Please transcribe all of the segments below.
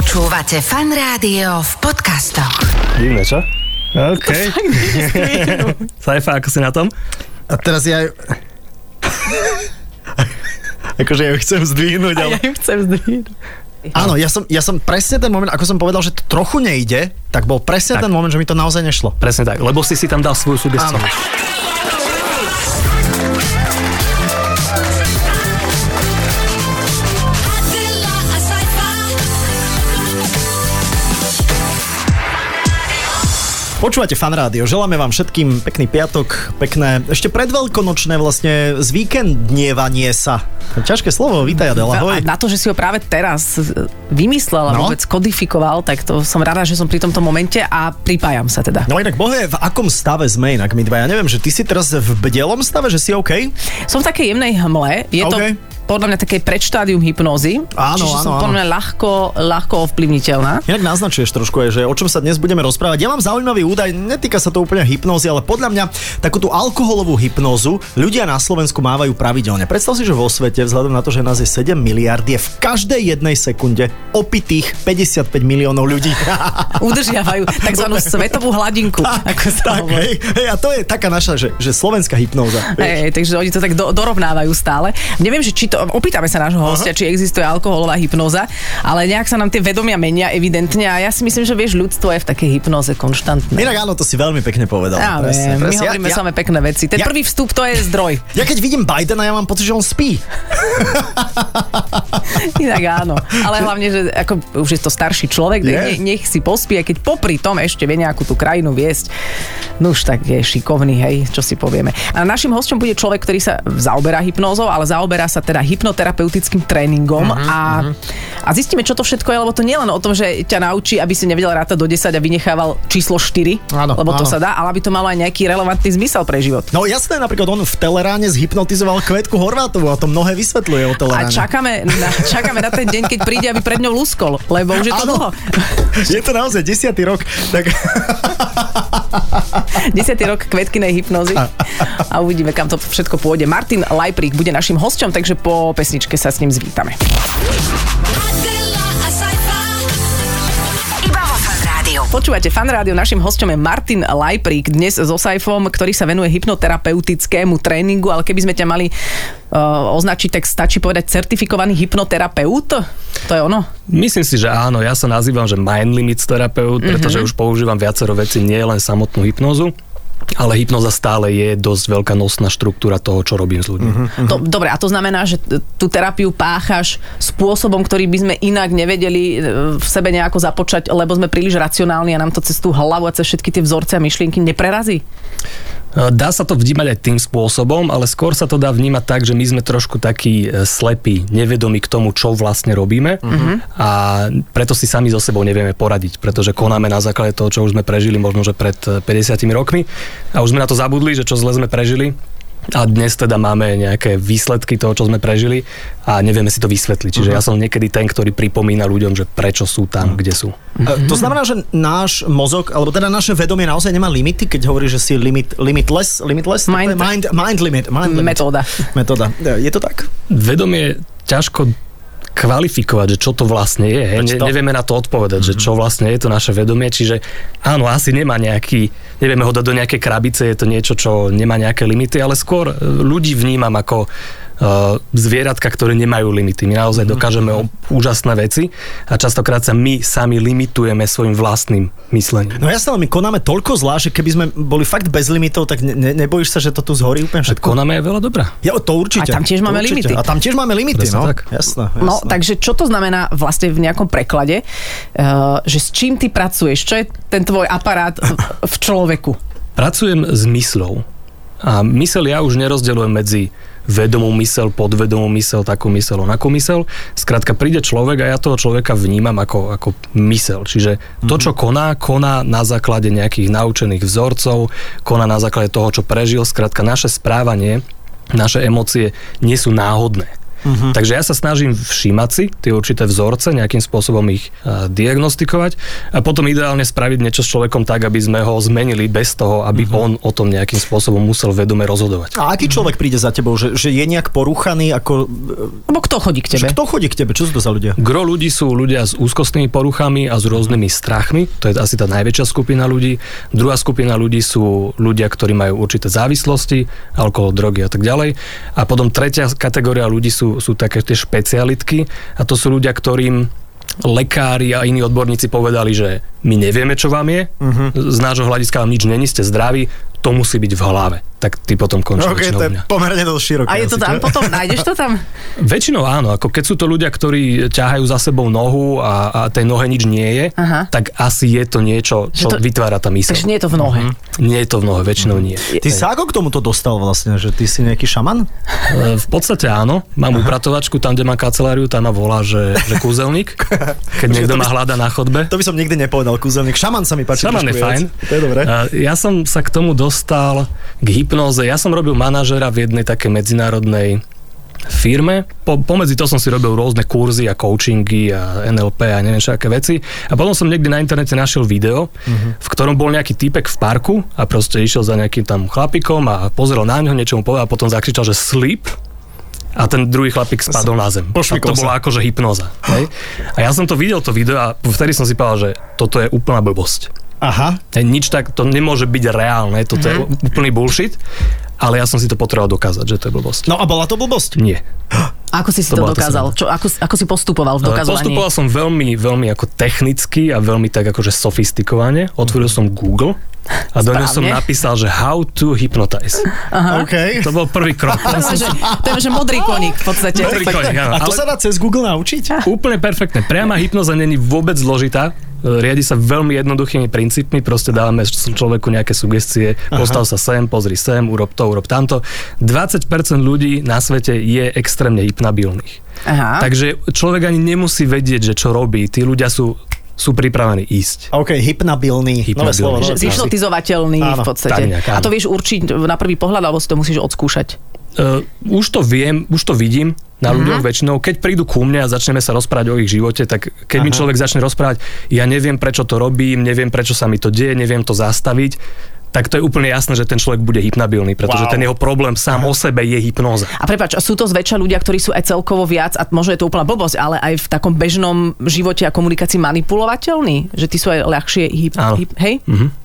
Počúvate fan rádio v podcastoch. Divné, čo? OK. Saifa, ako si na tom? A teraz ja... akože ja ju chcem zdvihnúť, A ale... ja ju chcem zdvihnúť. Áno, ja som, ja som presne ten moment, ako som povedal, že to trochu nejde, tak bol presne Tak. ten moment, že mi to naozaj nešlo. Presne tak, lebo si si tam dal svoju sugestiu. Áno. Počúvate fan rádio, želáme vám všetkým pekný piatok, pekné, ešte predveľkonočné vlastne zvíkendnievanie sa. Ťažké slovo, vítaj Adela, ahoj. Na to, že si ho práve teraz e, vymyslel a No. vôbec kodifikoval, tak to som rada, že som pri tomto momente a pripájam sa teda. No inak bohe, v akom stave sme inak my dva? Ja neviem, že ty si teraz v bdelom stave, že si OK? Som v takej jemnej hmle, je to OK. Podľa mňa také predštádium hypnózy, Áno, čiže áno, som áno. podľa mňa ľahko, ľahko ovplyvniteľná. Inak naznačuješ trošku, aj, že o čom sa dnes budeme rozprávať. Ja mám zaujímavý údaj, netýka sa to úplne hypnózy, ale podľa mňa takú tú alkoholovú hypnózu ľudia na Slovensku mávajú pravidelne. Predstav si, že vo svete, vzhľadom na to, že nás je 7 miliard, je v každej jednej sekunde opitých 55 miliónov ľudí. Udržiavajú tzv. svetovú hladinku, ako sa tak, hej, hej, a to je taká naša, že, že slovenská hypnóza. vieš. Hej, takže oni to tak do, dorovnávajú stále. Neviem, že či to, opýtame sa nášho hostia, či existuje alkoholová hypnóza, ale nejak sa nám tie vedomia menia evidentne a ja si myslím, že vieš, ľudstvo je v takej hypnóze konštantné. Inak áno, to si veľmi pekne povedal. Ja viem, my hovoríme ja, samé pekné veci. Ten ja- prvý vstup to je zdroj. ja keď vidím Bidena, ja mám pocit, že on spí. Inak áno. Ale hlavne, že ako už je to starší človek, Je. ne, nech si pospí, a keď popri tom ešte vie nejakú tú krajinu viesť, no už tak je šikovný, hej, čo si povieme. A našim hostom bude človek, ktorý sa zaoberá hypnózou, ale zaoberá sa teda hypnoterapeutickým tréningom Mhm, a, a zistíme, čo to všetko je, lebo to nie len o tom, že ťa naučí, aby si nevedel rátať do 10 a vynechával číslo 4, Áno, lebo to áno. sa dá, ale aby to malo aj nejaký relevantný zmysel pre život. No jasné, napríklad on v Teleráne zhypnotizoval Kvetku Horvátovú a to mnohé vysvetľuje o A Teleráne. čakáme na, čakáme na ten deň, keď príde, aby pred ňou luskol, lebo už je to Áno. dlho. Je to naozaj desiatý rok, tak 10. rok kvetkinej hypnozy a uvidíme, kam to všetko pôjde. Martin Lajprík bude našim hosťom, takže po pesničke sa s ním zvítame. Počúvate fan rádio, našim hosťom je Martin Lajprík, dnes so Saifom, ktorý sa venuje hypnoterapeutickému tréningu, ale keby sme ťa mali uh, označiť, tak stačí povedať certifikovaný hypnoterapeut? To je ono? Myslím si, že áno, ja sa nazývam, že mind limits terapeut, pretože už používam viacero vecí, nie len samotnú hypnozu. Ale hypnoza stále je dosť veľká nosná štruktúra toho, čo robím s ľuďmi. To, dobre, a to znamená, že tú terapiu páchaš spôsobom, ktorý by sme inak nevedeli e, v sebe nejako započať, lebo sme príliš racionálni a nám to cez tú hlavu a cez všetky tie vzorce a myšlienky neprerazí? Dá sa to vnímať aj tým spôsobom, ale skôr sa to dá vnímať tak, že my sme trošku takí e, slepí, nevedomí k tomu, čo vlastne robíme. A preto si sami so sebou nevieme poradiť, pretože konáme na základe toho, čo už sme prežili možno, že pred e, 50 rokmi. A už sme na to zabudli, že čo zle sme prežili a dnes teda máme nejaké výsledky toho, čo sme prežili a nevieme si to vysvetliť. Čiže ja som niekedy ten, ktorý pripomína ľuďom, že prečo sú tam, kde sú. E, To znamená, že náš mozog, alebo teda naše vedomie naozaj nemá limity, keď hovorí, že si limit, limitless, limitless? Mind- mind, mind limit. Mind limit. Metóda. Metóda. E, Je to tak? vedomie ťažko kvalifikovať, že čo to vlastne je. Hej. Ne, nevieme na to odpovedať, že čo vlastne je to naše vedomie, čiže áno, asi nemá nejaký, nevieme ho dať do nejakej krabice, je to niečo, čo nemá nejaké limity, ale skôr e, ľudí vnímam ako zvieratka, ktoré nemajú limity. My naozaj dokážeme o úžasné veci a častokrát sa my sami limitujeme svojim vlastným myslením. No jasne, ale my konáme toľko zlá, že keby sme boli fakt bez limitov, tak ne, ne, nebojíš sa, že to tu zhorí úplne všetko? konáme je veľa dobrá. Ja, to určite. A tam tiež máme limity. A tam tiež máme limity, Presne no. tak. Jasné, No, jasné. takže čo to znamená vlastne v nejakom preklade, uh, že s čím ty pracuješ? Čo je ten tvoj aparát v, v človeku? Pracujem s myslou. A mysel ja už nerozdeľujem medzi vedomú mysel, podvedomú mysel, takú mysel, onakú mysel. Skrátka príde človek a ja toho človeka vnímam ako, ako mysel. Čiže to, čo koná, koná na základe nejakých naučených vzorcov, koná na základe toho, čo prežil. Skrátka naše správanie, naše emócie nie sú náhodné. Uh-huh. Takže ja sa snažím všímať si tie určité vzorce, nejakým spôsobom ich uh, diagnostikovať a potom ideálne spraviť niečo s človekom tak, aby sme ho zmenili bez toho, aby uh-huh. on o tom nejakým spôsobom musel vedome rozhodovať. A aký človek príde za tebou, že, že je nejak poruchaný, ako... Lebo kto chodí k Že tebe? kto chodí k tebe? Čo sú to za ľudia? Gro ľudí sú ľudia s úzkostnými poruchami a s rôznymi strachmi, to je asi tá najväčšia skupina ľudí. Druhá skupina ľudí sú ľudia, ktorí majú určité závislosti, alkohol, drogy a tak ďalej. A potom tretia kategória ľudí sú, sú také tie špecialitky a to sú ľudia, ktorým lekári a iní odborníci povedali, že my nevieme, čo vám je, uh-huh. z nášho hľadiska vám nič není, ste zdraví, to musí byť v hlave. Tak ty potom končíš OK, väčšinou to u je mňa. pomerne dosť široké. A je to tam čo? potom? Nájdeš to tam? Väčšinou áno, ako keď sú to ľudia, ktorí ťahajú za sebou nohu a, a tej nohe nič nie je, Aha. tak asi je to niečo, čo Že to- vytvára tá myseľ. Takže nie je to v nohe. Nie je to v nohe, väčšinou nie. Ty sa ako k tomuto dostal vlastne, že ty si nejaký šaman? E, V podstate áno. Mám upratovačku tam, kde mám kanceláriu, tam ma volá, že, že kúzelník. Keď niekto ma hľada na chodbe. To by som nikdy nepovedal, kúzelník. Šaman sa mi páči. Šaman je fajn. To je dobré. E, Ja som sa k tomu dostal k hypnoze. Ja som robil manažera v jednej takej medzinárodnej firme. Po, pomedzi to som si robil rôzne kurzy a coachingy a NLP a neviem čo aké veci. A potom som niekde na internete našiel video, uh-huh. v ktorom bol nejaký typek v parku a proste išiel za nejakým tam chlapikom a pozrel na ňo, niečo mu povedal a potom zakričal, že sleep a ten druhý chlapík spadol na zem. A to sa. bola akože hypnoza. Hej? A ja som to videl, to video a vtedy som si povedal, že toto je úplná blbosť. Aha. Nič tak, to nemôže byť reálne, toto Mhm. je úplný bullshit, ale ja som si to potreboval dokázať, že to je blbosť. No a bola to blbosť? Nie. Ako si si To to, dokázal? Čo, ako, ako si postupoval v dokazovaní? Postupoval som veľmi, veľmi ako technicky a veľmi tak akože sofistikovane. Otvoril som Google a do ňoho som napísal, že how to hypnotize. OK. To bol prvý krok. To je, že, to je, že modrý koník v podstate. Modrý koník, áno. A to Ale- sa dá cez Google naučiť? Úplne perfektné. Priama hypnoza není vôbec zložitá. Riadi sa veľmi jednoduchými princípmi, proste dávame človeku nejaké sugestie, postav sa sem, pozri sem, urob to, urob tamto. 20% ľudí na svete je extrémne hypnabilných. Aha. Takže človek ani nemusí vedieť, že čo robí. Tí ľudia sú, sú pripravení ísť. OK, hypnabilný. Nové Hypnabilný. slovo. Že Áno, v podstate. tak nejak, áno. A to vieš určiť na prvý pohľad, alebo si to musíš odskúšať? Uh, už to viem, už to vidím na ľuďoch väčšinou. Keď prídu ku mne a začneme sa rozprávať o ich živote, tak keď mi človek začne rozprávať, ja neviem, prečo to robím, neviem, prečo sa mi to deje, neviem to zastaviť, tak to je úplne jasné, že ten človek bude hypnabilný, pretože Wow. ten jeho problém sám o sebe je hypnóza. A prepač, sú to zväčša ľudia, ktorí sú aj celkovo viac, a možno je to úplná blbosť, ale aj v takom bežnom živote a komunikácii manipulovateľní? Že tí sú aj ľahšie hyp, hyp, hej?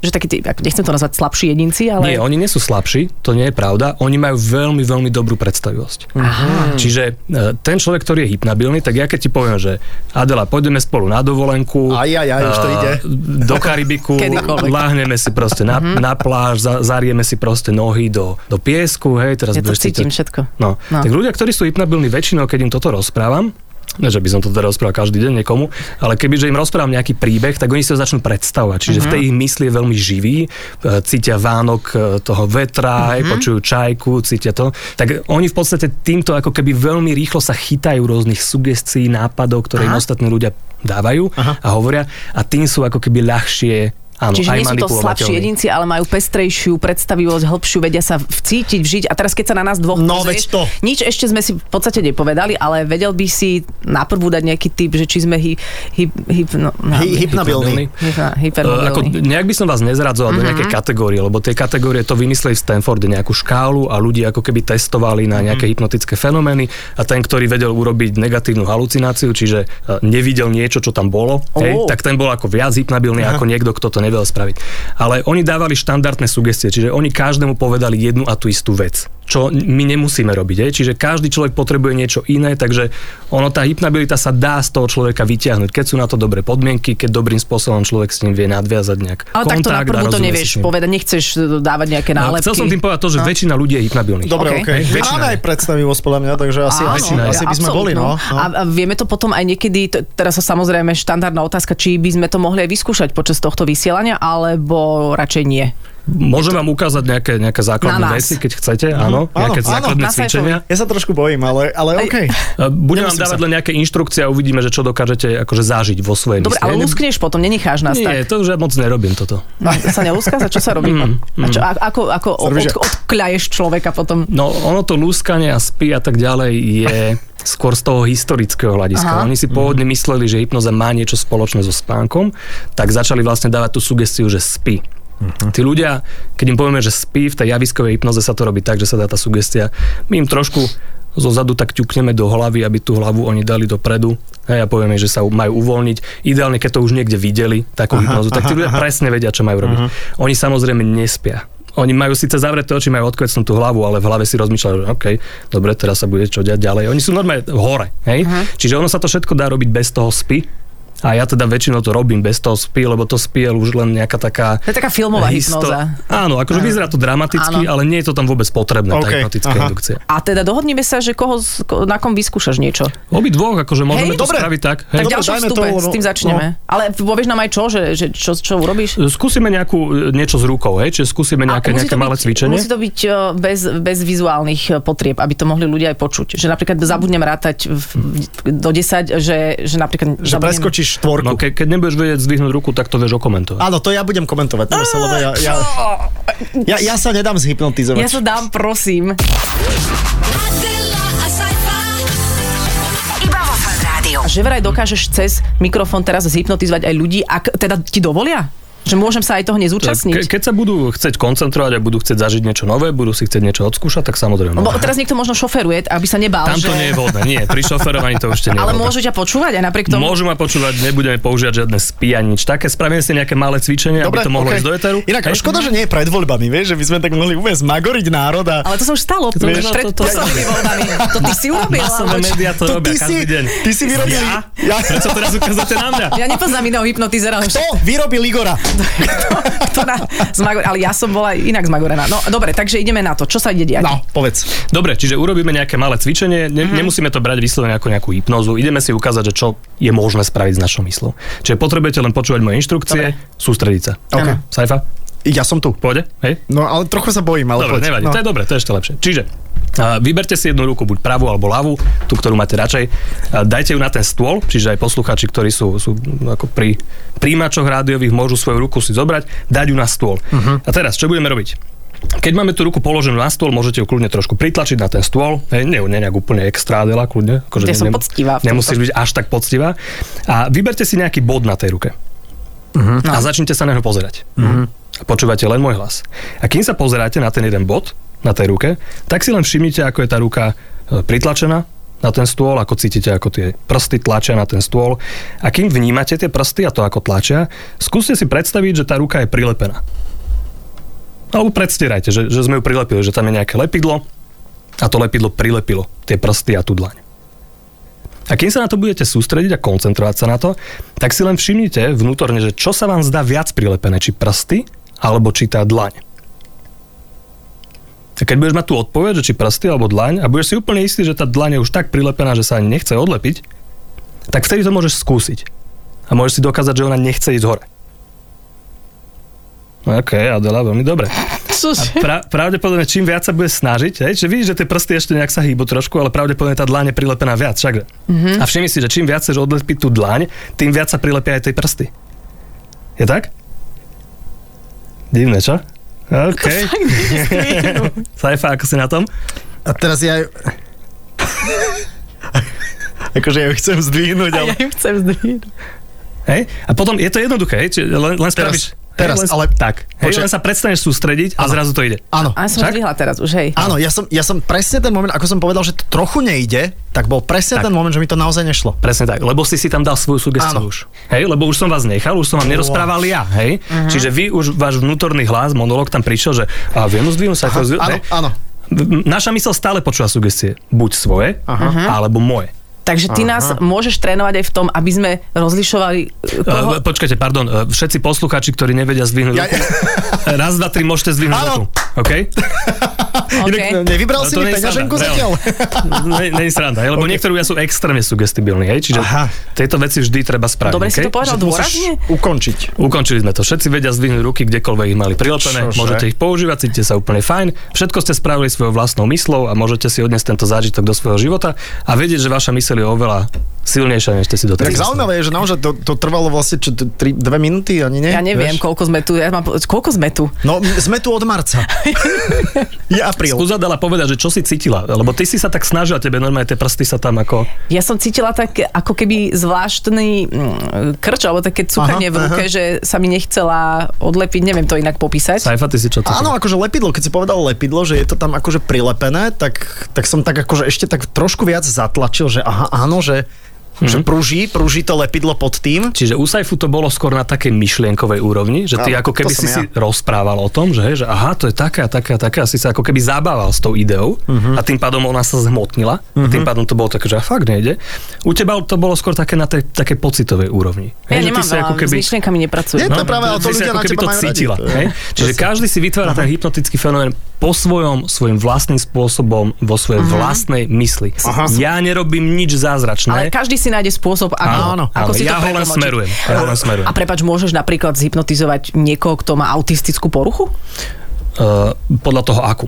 Že takí, tí, nechcem to nazvať slabší jedinci, ale... Nie, oni nie sú slabší, to nie je pravda. Oni majú veľmi, veľmi dobrú predstavivosť. Aha. Čiže e, ten človek, ktorý je hypnabilný, tak ja keď ti poviem, že Adela, pôjdeme spolu na dovolenku, Aj, aj, aj, už to e, ide. do Karibiku, láhneme si proste na, na pláž, za, zarieme si proste nohy do, do piesku, hej, teraz Ja to cítim všetko. No. No. Tak ľudia, ktorí sú hypnabilní väčšinou, keď im toto rozprávam, ne, že by som to teda rozprával každý deň niekomu, ale keby, že im rozprávam nejaký príbeh, tak oni si ho začnú predstavovať. Čiže uh-huh. v tej ich mysli je veľmi živý, e, cítia vánok e, toho vetra, uh-huh. počujú čajku, cítia to. Tak oni v podstate týmto ako keby veľmi rýchlo sa chytajú rôznych sugestií, nápadov, ktoré im Aha. ostatní ľudia dávajú Aha. a hovoria a tým sú ako keby ľahšie Áno, Čiže aj nie sú to slabší jedinci, ale majú pestrejšiu predstavivosť, hĺbšiu, vedia sa vcítiť, vžiť. A teraz keď sa na nás dvoch No, pozrieš, veď to. nič ešte sme si v podstate nepovedali, ale vedel by si naprvú dať nejaký typ, že či sme hy, hy, hy, no, no, Hy, E, Ako, hypermobilní. nejak by som vás nezradzoval mm-hmm. do nejakej kategórie, lebo tie kategórie to vymysleli v Stanforde nejakú škálu a ľudia ako keby testovali na nejaké mm-hmm. hypnotické fenomény a ten, ktorý vedel urobiť negatívnu halucináciu, čiže e, nevidel niečo, čo tam bolo, Ó. hej, tak ten bol ako viac hypnabilný ako niekto, kto to nevedel spraviť. Ale oni dávali štandardné sugestie, čiže oni každému povedali jednu a tú istú vec čo my nemusíme robiť. Hej? Čiže každý človek potrebuje niečo iné, takže ono, tá hypnabilita sa dá z toho človeka vyťahnuť, keď sú na to dobré podmienky, keď dobrým spôsobom človek s ním vie nadviazať nejak Ale takto na kontakt a prvú to rozumie si nevieš povedať, nechceš dávať nejaké No, nálepky. Chcel som tým povedať to, že väčšina ľudí je hypnabilných. Dobre, OK. OK. Hej, väčšina Máme je. aj predstavivosť podľa mňa, takže asi, Áno, väčšina je. asi by sme boli, no. no. A, a vieme to potom aj niekedy, t- teraz sa samozrejme štandardná otázka, či by sme to mohli aj vyskúšať počas tohto vysielania, alebo radšej nie. Môžem vám ukázať nejaké, nejaké základné veci, keď chcete, áno, Áno, nejaké áno, základné sajtovi. cvičenia. Ja sa trošku bojím, ale, ale OK. Budem vám dávať sa. len nejaké inštrukcie a uvidíme, že čo dokážete akože zažiť vo svojej Dobre, ale luskneš potom, nenecháš nás Nie, tak. to už ja moc nerobím toto. No, sa neluská? Za čo sa robí? A čo, a- ako, ako robí, od, odkľaješ človeka potom? No ono to lúskanie a spí a tak ďalej je skôr z toho historického hľadiska. Aha. Oni si pôvodne mysleli, že hypnoza má niečo spoločné so spánkom, tak začali vlastne dávať tú sugestiu, že spí. Tí ľudia, keď im povieme, že spí, v tej javiskovej hypnoze sa to robí tak, že sa dá tá sugestia. My im trošku zo zadu tak ťukneme do hlavy, aby tú hlavu oni dali dopredu. Hej, a povieme, že sa majú uvoľniť. Ideálne, keď to už niekde videli, takú hypnozu, tak tí ľudia presne vedia, čo majú robiť. Oni samozrejme nespia. Oni majú síce zavreté oči, majú odkvecnutú hlavu, ale v hlave si rozmýšľajú, že OK, dobre, teraz sa bude čo diať ďalej. Oni sú normálne hore, hej? Čiže ono sa to všetko dá robiť bez toho spy. A ja teda väčšinou to robím bez toho spy, lebo to je už len nejaká taká... To je taká filmová hypnoza. Áno, akože vyzerá to dramaticky, Áno. ale nie je to tam vôbec potrebné, tá OK, hypnotická aha. indukcia. A teda dohodnime sa, že koho, na kom vyskúšaš niečo. Obi dvoch, akože môžeme Hej, to dobre. spraviť tak. Tak Hej. Dobre, ďalšom dajme to, vstupe, lebo- s tým začneme. Ale povieš nám aj čo, že, že čo, čo urobíš? Skúsime nejakú, e, niečo s rukou, hej? Čiže skúsime nejaké, nejaké to malé byť, cvičenie. Musí to byť eh, bez, bez vizuálnych potrieb, aby to mohli ľudia aj počuť. Že napríklad zabudnem rátať v, do 10, že, že napríklad... Že zabudnem- preskočíš štvorku. No ke, keď nebudeš vedieť zdvihnúť ruku, tak to vieš okomentovať. Áno, to ja budem komentovať. Teraz lebo ja, ja, ja, ja sa nedám zhypnotizovať. Ja sa dám, prosím. A že vraj dokážeš cez mikrofón teraz zhypnotizovať aj ľudí, ak teda ti dovolia? Že môžem sa aj toho Ke, nezúčastniť? keď sa budú chcieť koncentrovať a budú chcieť zažiť niečo nové, budú si chcieť niečo odskúšať, tak samozrejme. Lebo teraz niekto možno šoferuje, aby sa nebál, Tam že... to nie je vhodné. Nie, pri šoferovaní to ešte nie Ale môžu ťa počúvať aj napriek tomu? Môžu ma počúvať, nebudeme používať žiadne spí ani nič také. Spravíme si nejaké malé cvičenie, aby to mohlo okej. ísť do eteru. Inak, Hej? škoda, že nie je pred voľbami, vieš, že by sme tak mohli úplne zmagoriť národ a... Ale to sa už stalo vieš, pred to- to- poslednými voľbami. To ty si urobil. Masové médiá to robia každý deň. ty si vyrobil- Ja? Prečo teraz ukazujete na mňa? Ja nepoznám iného hypnotizera, Kto vyrobil Igora? ktorá zmagor... Ale ja som bola inak zmagorená. No dobre, takže ideme na to. Čo sa ide diať? No, povedz. Dobre, čiže urobíme nejaké malé cvičenie, ne, Mhm. nemusíme to brať vyslovene ako nejakú hypnozu, ideme si ukázať, že čo je možné spraviť s našou myslou. Čiže potrebujete len počúvať moje inštrukcie, sústrediť sa. OK. Saifa, Ja som tu. pôjde? Hej? No, ale trochu sa bojím, ale Dobre, poď. nevadí, no. to je dobre, to je ešte lepšie. Čiže a vyberte si jednu ruku, buď pravú alebo ľavú, tú, ktorú máte radšej. A dajte ju na ten stôl, čiže aj poslucháči, ktorí sú, sú ako pri príjimačoch rádiových, môžu svoju ruku si zobrať, dať ju na stôl. Uh-huh. A teraz, čo budeme robiť? Keď máme tú ruku položenú na stôl, môžete ju kľudne trošku pritlačiť na ten stôl. Hej, nie, nie nejak úplne extra Adela, kľudne. Akože Ja som poctivá. Nemusíš byť až tak poctivá. A vyberte si nejaký bod na tej ruke. Uh-huh. A začnite sa na neho pozerať. Uh-huh. A počúvate len môj hlas. A kým sa pozeráte na ten jeden bod na tej ruke, tak si len všimnite, ako je tá ruka e, pritlačená na ten stôl, ako cítite, ako tie prsty tlačia na ten stôl. A kým vnímate tie prsty a to, ako tlačia, skúste si predstaviť, že tá ruka je prilepená. Alebo predstierajte, že, že sme ju prilepili, že tam je nejaké lepidlo a to lepidlo prilepilo tie prsty a tú dlaň. A kým sa na to budete sústrediť a koncentrovať sa na to, tak si len všimnite vnútorne, že čo sa vám zdá viac prilepené, či prsty, alebo či tá dlaň. A keď budeš mať tú odpoveď, že či prsty alebo dlaň a budeš si úplne istý, že tá dlaň je už tak prilepená, že sa ani nechce odlepiť, tak vtedy to môžeš skúsiť. A môžeš si dokázať, že ona nechce ísť hore. OK, Adela, veľmi dobre. A pra, pravdepodobne čím viac sa bude snažiť, hej, že vidíš, že tie prsty ešte nejak sa hýbu trošku, ale pravdepodobne tá dlaň je prilepená viac, však. Mm-hmm. A všimni si, že čím viac chceš odlepiť tú dlaň, tým viac sa prilepia aj tej prsty. Je tak? Divné, čo? OK. Saifa, ako si na tom? A teraz ja... akože ja ju chcem zdvihnúť, A ale... ja ju chcem zdvihnúť. Hej? A potom je to jednoduché, hej? Čiže len, len spravíš... teraz, hej, len, ale- Tak, hej, len sa prestaneš sústrediť a Áno. zrazu to ide. Áno. A som Však? zdvihla teraz už, hej. Áno, ja som, ja som presne ten moment, ako som povedal, že to trochu nejde, tak bol presne Tak. ten moment, že mi to naozaj nešlo. Presne tak, lebo si si tam dal svoju sugestiu už. Hej, lebo už som vás nechal, už som vám nerozprával ja, hej? Uh-huh. Čiže vy už, váš vnútorný hlas, monolog tam prišiel, že a viem zdvihnúť sa, Áno, áno. Naša mysl stále počúva sugestie. Buď svoje, Aha. alebo moje. Takže ty nás môžeš trénovať aj v tom, aby sme rozlišovali e, koho... Uh, počkajte, pardon, uh, všetci poslucháči, ktorí nevedia zdvihnúť Ja- ruku, raz, dva, tri, môžete zdvihnúť ruku. OK? OK. Inak nevybral No si to mi peňaženku zatiaľ? Ne- Není sranda, lebo okay. niektorí ľudia sú extrémne sugestibilní, hej? čiže Aha. tieto veci vždy treba spraviť. Dobre si okay? to povedal dôrazne? ukončiť. Ukončili sme to. Všetci vedia zdvihnúť ruky, kdekoľvek ich mali prilepené. Čože? Môžete ich používať, cítite sa úplne fajn. Všetko ste spravili svojou vlastnou myslou a môžete si odniesť tento zážitok do svojho života a vedieť, že vaša myseľ je oveľa Silnejšia, než ste si Tak doteraz. zaujímavé je, že naozaj to, to trvalo vlastne čo, tri, dve minúty, ani nie? Ja neviem, Vieš? koľko sme tu. Ja mám, koľko sme tu? No, sme tu od marca. je apríl. Skúsa dala povedať, že čo si cítila, lebo ty si sa tak snažila, tebe normálne tie prsty sa tam ako... Ja som cítila tak, ako keby zvláštny mm, krč, alebo také cukanie Aha, v ruke, že sa mi nechcela odlepiť, neviem to inak popísať. Saifa, ty si čo? Áno, akože lepidlo, keď si povedal lepidlo, že je to tam akože prilepené, tak, tak som tak akože ešte tak trošku viac zatlačil, že aha, áno, že, mm-hmm. že prúži, prúži to lepidlo pod tým. Čiže u Saifu to bolo skôr na takej myšlienkovej úrovni, že ty Áno, ako keby to si ja. si rozprával o tom, že, hej, že aha, to je také a také a také a si sa ako keby zabával s tou ideou Mhm. a tým pádom ona sa zhmotnila a tým pádom to bolo také, že a fakt nejde. U teba to bolo skôr také na tej takej pocitovej úrovni. Ja že ty nemám si veľa, s myšlienkami nepracujem. Nie, to je práve, ale to ľudia ako na keby teba to radi. cítila. To je- Hej? Čiže každý si vytvára ten hypnotický fenomén po svojom, svojim vlastným spôsobom, vo svojej vlastnej mysli. Aha. Ja nerobím nič zázračné. Ale každý si nájde spôsob, ako, Áno, ako áno, si ja to ho len smerujem. Ja ho len smerujem. A prepač, môžeš napríklad zhypnotizovať niekoho, kto má autistickú poruchu? Uh, podľa toho akú.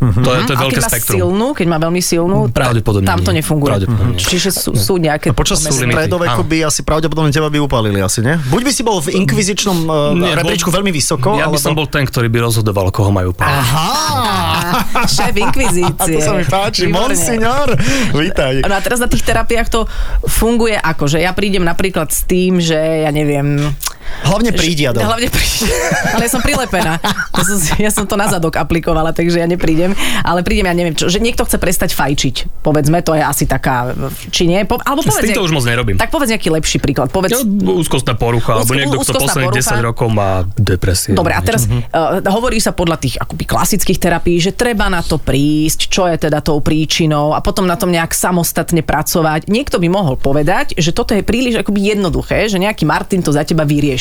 Mhm. To je, to je veľké keď má spektrum. silnú, keď má veľmi silnú, Pravdepodobne tam to nefunguje. Pravdepodobne nie. Čiže sú, sú nejaké... A počas Sú limity, stredoveku by asi pravdepodobne teba by upálili, asi, nie? Buď by si bol v inkvizičnom uh, Nie, rebríčku veľmi vysoko, Ja by alebo... som bol ten, ktorý by rozhodoval, koho majú páliť. Aha! Šéf A inkvizície. to sa mi páči, monsignor, vítaj. No a teraz na tých terapiách to funguje ako, že ja prídem napríklad s tým, že ja neviem... Hlavne prídi, Adel. Hlavne prídem. Ale ja som prilepená. Ja som, ja som to na zadok aplikovala, takže ja neprídem. Ale prídem, ja neviem čo, že niekto chce prestať fajčiť. Povedzme, to je asi taká, či nie? Po, alebo S povedz, týmto už moc nerobím. Tak povedz nejaký lepší príklad. Povedz, Ja, úzkostná porucha, alebo Úzko- niekto, kto posledných porucha. 10 rokov má depresie. Dobre, a teraz uh, hovorí sa podľa tých akoby klasických terapií, že treba na to prísť, čo je teda tou príčinou a potom na tom nejak samostatne pracovať. Niekto by mohol povedať, že toto je príliš akoby jednoduché, že nejaký Martin to za teba vyrieši.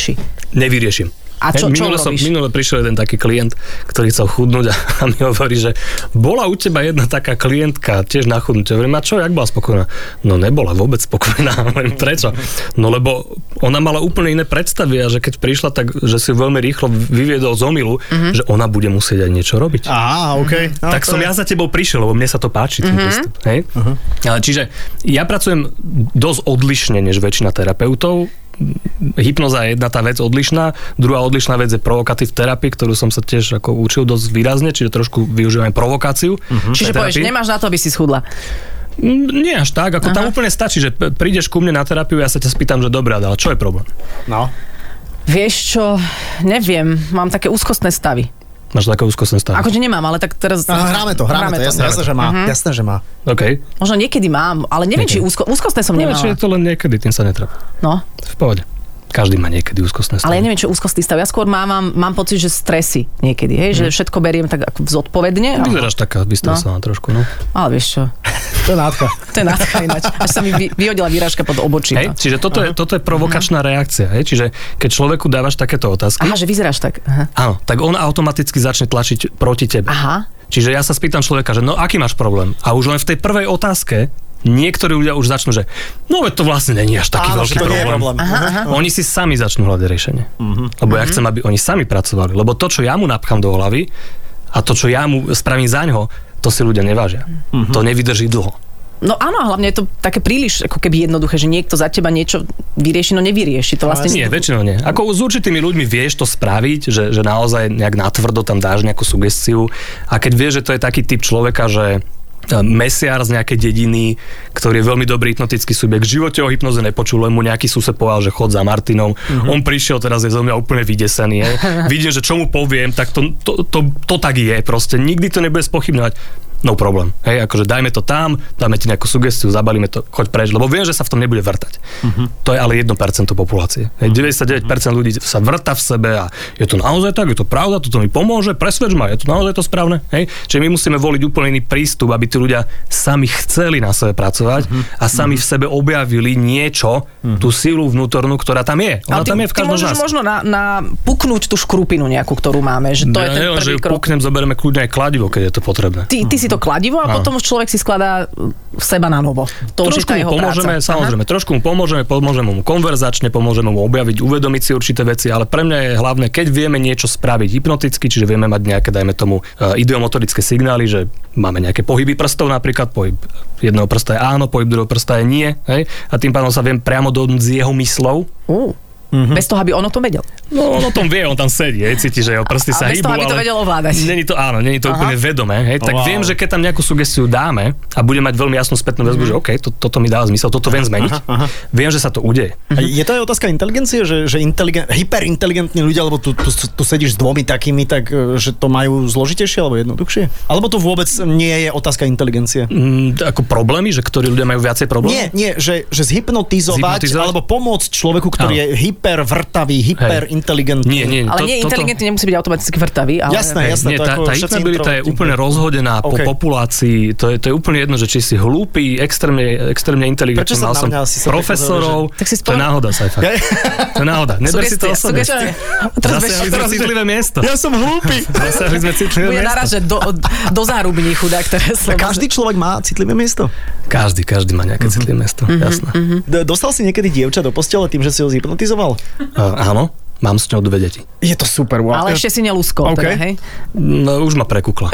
Nevyriešim. A čo- čo minule, som, urobíš? minule prišiel jeden taký klient, ktorý chcel chudnúť a, a mi hovorí, že bola u teba jedna taká klientka tiež na chudnutie. Hovorím, a čo, jak bola spokojná? No nebola vôbec spokojná. Hovorím, prečo? No lebo ona mala úplne iné predstavy a že keď prišla, tak že si veľmi rýchlo vyviedol z omilu, Mhm. že ona bude musieť aj niečo robiť. Á, OK. No, tak som je- ja za tebou prišiel, lebo mne sa to páči, ten prístup. Hej? Ale čiže ja pracujem dosť odlišne než väčšina terapeutov. Hypnoza je jedna tá vec odlišná, druhá odlišná vec je provokatív terapii, ktorú som sa tiež ako učil dosť výrazne, čiže trošku využívam aj provokáciu. v Čiže povieš, nemáš na to, aby si schudla. Mm, Nie až tak, ako tam úplne stačí, že prídeš ku mne na terapiu, ja sa ťa spýtam, že dobré, ale čo je problém? No. Vieš čo, neviem, mám také úzkostné stavy. Máš také úzkostné stavy. Akože nemám, ale tak teraz... Aha, hráme to, hráme, to, jasné, jasné, že má. Jasné, že má. OK. Možno niekedy mám, ale neviem, či úzko, úzkostné som No, nemala. či je to len niekedy, tým sa netreba. No, V pohode. Každý má niekedy úzkostné stavy. ale ja neviem, čo úzkostný stav. Ja skôr mám, mám, mám pocit, že stresy niekedy, hej, že všetko beriem tak ako zodpovedne. Vyzeráš taká vystresovaná trošku, no. Ale vieš čo, To je nádcha. to je nádcha ináč. Až sa mi vy, vyhodila výražka pod obočím. Hej, čiže toto je, toto je provokačná reakcia. Hej? Čiže keď človeku dávaš takéto otázky, Aha, že vyzeráš tak. Aha. áno, tak on automaticky začne tlačiť proti tebe. Aha. Čiže ja sa spýtam človeka, že no aký máš problém? A už len v tej prvej otázke niektorí ľudia už začnú, že no veď to vlastne není až taký Áno, veľký to nie je problém. problém. Aha, aha. Oni si sami začnú hľadať riešenie. Lebo ja chcem, aby oni sami pracovali. Lebo to, čo ja mu napchám do hlavy a to, čo ja mu spravím za ňo, to si ľudia nevážia. To nevydrží dlho. No áno, hlavne je to také príliš ako keby jednoduché, že niekto za teba niečo vyrieši, no nevyrieši. To vlastne Nie, väčšinou nie. Ako s určitými ľuďmi vieš to spraviť, že, že naozaj nejak natvrdo tam dáš nejakú sugestiu a keď vieš, že to je taký typ človeka, že mesiar z nejakej dediny, ktorý je veľmi dobrý hypnotický subjekt. V živote o hypnoze nepočul, len mu nejaký sused povedal, že chod za Martinom. Mhm. On prišiel teraz je zo mňa úplne vydesený. Je. Vidím, že čo mu poviem, tak to, to, to, to tak je. Proste nikdy to nebude spochybňovať. No problém. Hej, akože dajme to tam, dáme ti nejakú sugestiu, zabalíme to, choď preč, lebo viem, že sa v tom nebude vrtať. To je ale 1% populácie. Hej, 99% ľudí sa vrta v sebe a je to naozaj tak, je to pravda, toto mi pomôže, presvedč ma, je to naozaj to správne. Hej? Čiže my musíme voliť úplne iný prístup, aby tí ľudia sami chceli na sebe pracovať a sami v sebe objavili niečo, tú silu vnútornú, ktorá tam je. Ona Ale ty, tam je v ty každom z môžeš nás. možno na, na puknúť tú škrupinu nejakú, ktorú máme, že to ja je ten že prvý krok. puknem, zoberieme kľudne aj kladivo, keď je to potrebné. Ty, ty si si to kladivo a potom už človek si skladá seba na novo. To už je trošku tá jeho pomôžeme, práca. samozrejme, trošku mu pomôžeme, pomôžeme mu konverzačne, pomôžeme mu objaviť, uvedomiť si určité veci, ale pre mňa je hlavné, keď vieme niečo spraviť hypnoticky, čiže vieme mať nejaké, dajme tomu, e, ideomotorické signály, že máme nejaké pohyby prstov napríklad, pohyb jedného prsta je áno, pohyb druhého prsta je nie, hej? a tým pádom sa viem priamo dohodnúť s jeho myslou. Uh, Mhm. Bez toho, aby on o tom vedel. No, on o tom vie, on tam sedí, hej, cíti, že jeho prsty sa A bez hýbu, toho, aby to vedel ovládať. Není to, áno, není to úplne vedomé, hej, tak Wow. viem, že keď tam nejakú sugestiu dáme a bude mať veľmi jasnú spätnú väzbu, že OK, to, toto mi dáva zmysel, toto viem zmeniť, viem, že sa to udeje. A je to aj otázka inteligencie, že, že inteligen, hyperinteligentní ľudia, alebo tu, tu, tu sedíš s dvomi takými, tak e, že to majú zložitejšie alebo jednoduchšie? Alebo to vôbec nie je otázka inteligencie? Mm, ako problémy, že ktorí ľudia majú viacej problémov? Nie, nie, že, že zhypnotizovať, Zhypnotizovať? alebo pomôcť človeku, ktorý Áno. je hypervrtavý, hyperinteligentný. Nie, nie, Ale to, nie, toto- inteligentný nemusí byť automaticky vrtavý. Ale... Jasné, jasné. Nie, to tá, tá je úplne rozhodená po OK. populácii. To je, to je úplne jedno, že či si hlúpy, extrémne, extrémne inteligentný. Prečo Mal na som tak profesorov. Tak si to je náhoda, Saifa. Ja, To je náhoda. Neber si to osobne. Zasiahli sme citlivé miesto. ja som hlúpy. Zasiahli sme citlivé bude miesto. naražať do, do zárubní chudák každý človek má citlivé miesto. Každý, každý má nejaké citlivé miesto. Jasné. D- Dostal si niekedy dievča do postele tým, že si ho zhypnotizoval? Uh, áno, mám s ňou dve deti. Je to super, wow. Ale ešte si nelúskol, OK. teda, hej? No, už ma prekúkla.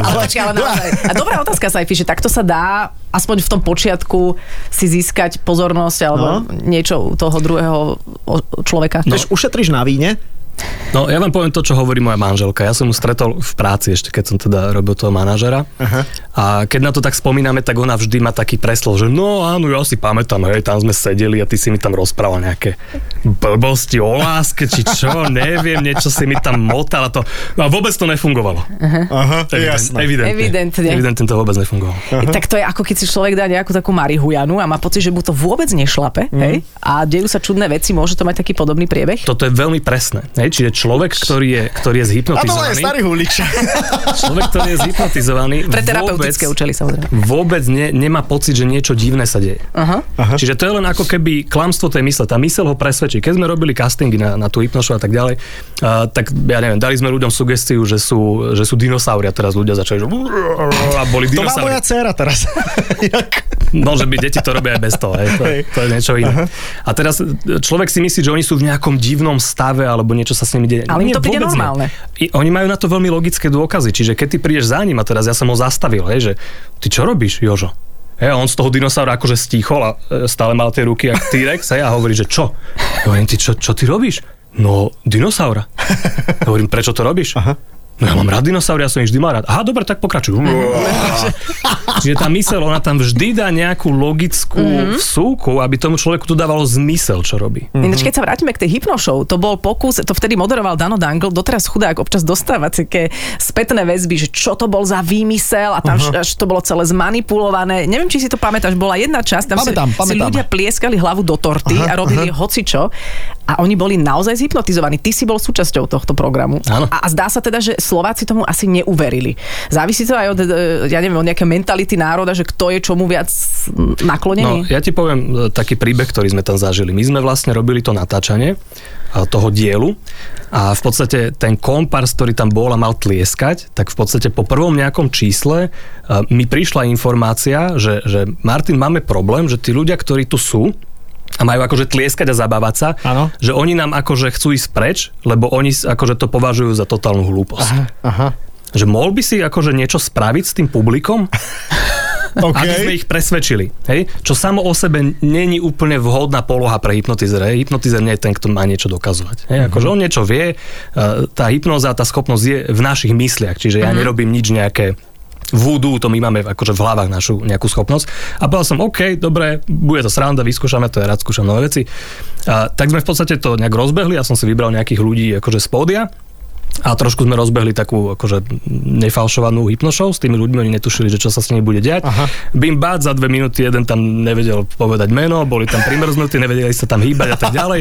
Ale počkaj, ale naozaj. A dobrá otázka, Saifi, že takto sa dá aspoň v tom počiatku si získať pozornosť alebo No. niečo u toho druhého človeka. No. Vieš, ušetríš na víne, No, ja vám poviem to, čo hovorí moja manželka. Ja som ju stretol v práci ešte, keď som teda robil toho manažera. Aha. A keď na to tak spomíname, tak ona vždy má taký preslov, že no áno, ja si pamätám, hej, tam sme sedeli a ty si mi tam rozprával nejaké blbosti o láske, či čo, neviem, niečo si mi tam motal a to. No a vôbec to nefungovalo. Aha, Evident- Evidentne. Evidentne. Evidentne to vôbec nefungovalo. Tak to je ako keď si človek dá nejakú takú marihujanu a má pocit, že mu to vôbec nešlape, Mhm. hej? A dejú sa čudné veci, môže to mať taký podobný priebeh? Toto je veľmi presné. Hej? Čiže človek, ktorý je, ktorý je A to je zhypnotizovaný, starý hulič. človek, ktorý je zhypnotizovaný, Pre terapeutické účely samozrejme. vôbec ne, nemá pocit, že niečo divné sa deje. Aha. Čiže to je len ako keby klamstvo tej mysle. Tá mysel ho presvedčí. Keď sme robili castingy na, na tú hypnošu a tak ďalej, uh, tak ja neviem, dali sme ľuďom sugestiu, že sú, že sú dinosaury a teraz ľudia začali, že a boli To má moja dcéra teraz. Môže byť, deti to robia aj bez toho. Hej. To, Hej. to je niečo iné. A teraz človek si myslí, že oni sú v nejakom divnom stave alebo niečo sa s nimi deje. Ale im Nie, to príde normálne. I, oni majú na to veľmi logické dôkazy. Čiže keď ty prídeš za ním a teraz ja som ho zastavil, hej, že ty čo robíš, Jožo? Hej, a on z toho dinosaura akože stíchol a e, stále mal tie ruky jak T-Rex hej, a hovorí, že čo? Ja hovorím, ty čo, čo ty robíš? No, dinosaura. Hovorím, prečo to robíš? Aha. No ja mám rád dinosaury, ja som ich vždy mal rád. Aha, dobre, tak pokračuj. Čiže tá mysel, ona tam vždy dá nejakú logickú Mhm. vsúku, aby tomu človeku to dávalo zmysel, čo robí. Ináč, keď sa vrátime k tej hypnošou, to bol pokus, to vtedy moderoval Dano Dangle, doteraz chudák občas dostáva také spätné väzby, že čo to bol za výmysel a tam uh-huh. až to bolo celé zmanipulované. Neviem, či si to pamätáš, bola jedna časť, tam Pamätám, si, si pamätám. ľudia plieskali hlavu do torty a robili hocičo a oni boli naozaj zhypnotizovaní. Ty si bol súčasťou tohto programu. Áno. A, a zdá sa teda, že Slováci tomu asi neuverili. Závisí to aj od, e, ja neviem, od nejaké mentality národa, že kto je čomu viac naklonený? No, ja ti poviem e, taký príbeh, ktorý sme tam zažili. My sme vlastne robili to natáčanie e, toho dielu a v podstate ten kompars, ktorý tam bol a mal tlieskať, tak v podstate po prvom nejakom čísle mi prišla informácia, že, že Martin, máme problém, že tí ľudia, ktorí tu sú, a majú akože tlieskať a zabávať sa, Áno. že oni nám akože chcú ísť preč, lebo oni akože to považujú za totálnu hlúposť. Aha. Že mohol by si akože niečo spraviť s tým publikom? OK. aby sme ich presvedčili. Hej? Čo samo o sebe není úplne vhodná poloha pre hypnotizera. Hypnotizer nie je ten, kto má niečo dokazovať. Hej? Akože on niečo vie, tá hypnoza, tá schopnosť je v našich mysliach, čiže ja nerobím nič nejaké voodoo, to my máme akože v hlavách našu nejakú schopnosť. A povedal som, OK, dobre, bude to sranda, vyskúšame to, ja rád skúšam nové veci. A, tak sme v podstate to nejak rozbehli, ja som si vybral nejakých ľudí akože z pódia a trošku sme rozbehli takú akože nefalšovanú hypnošou s tými ľuďmi, oni netušili, že čo sa s nimi bude diať. Aha. Bim bát, za dve minúty jeden tam nevedel povedať meno, boli tam primrznutí, nevedeli sa tam hýbať a tak ďalej.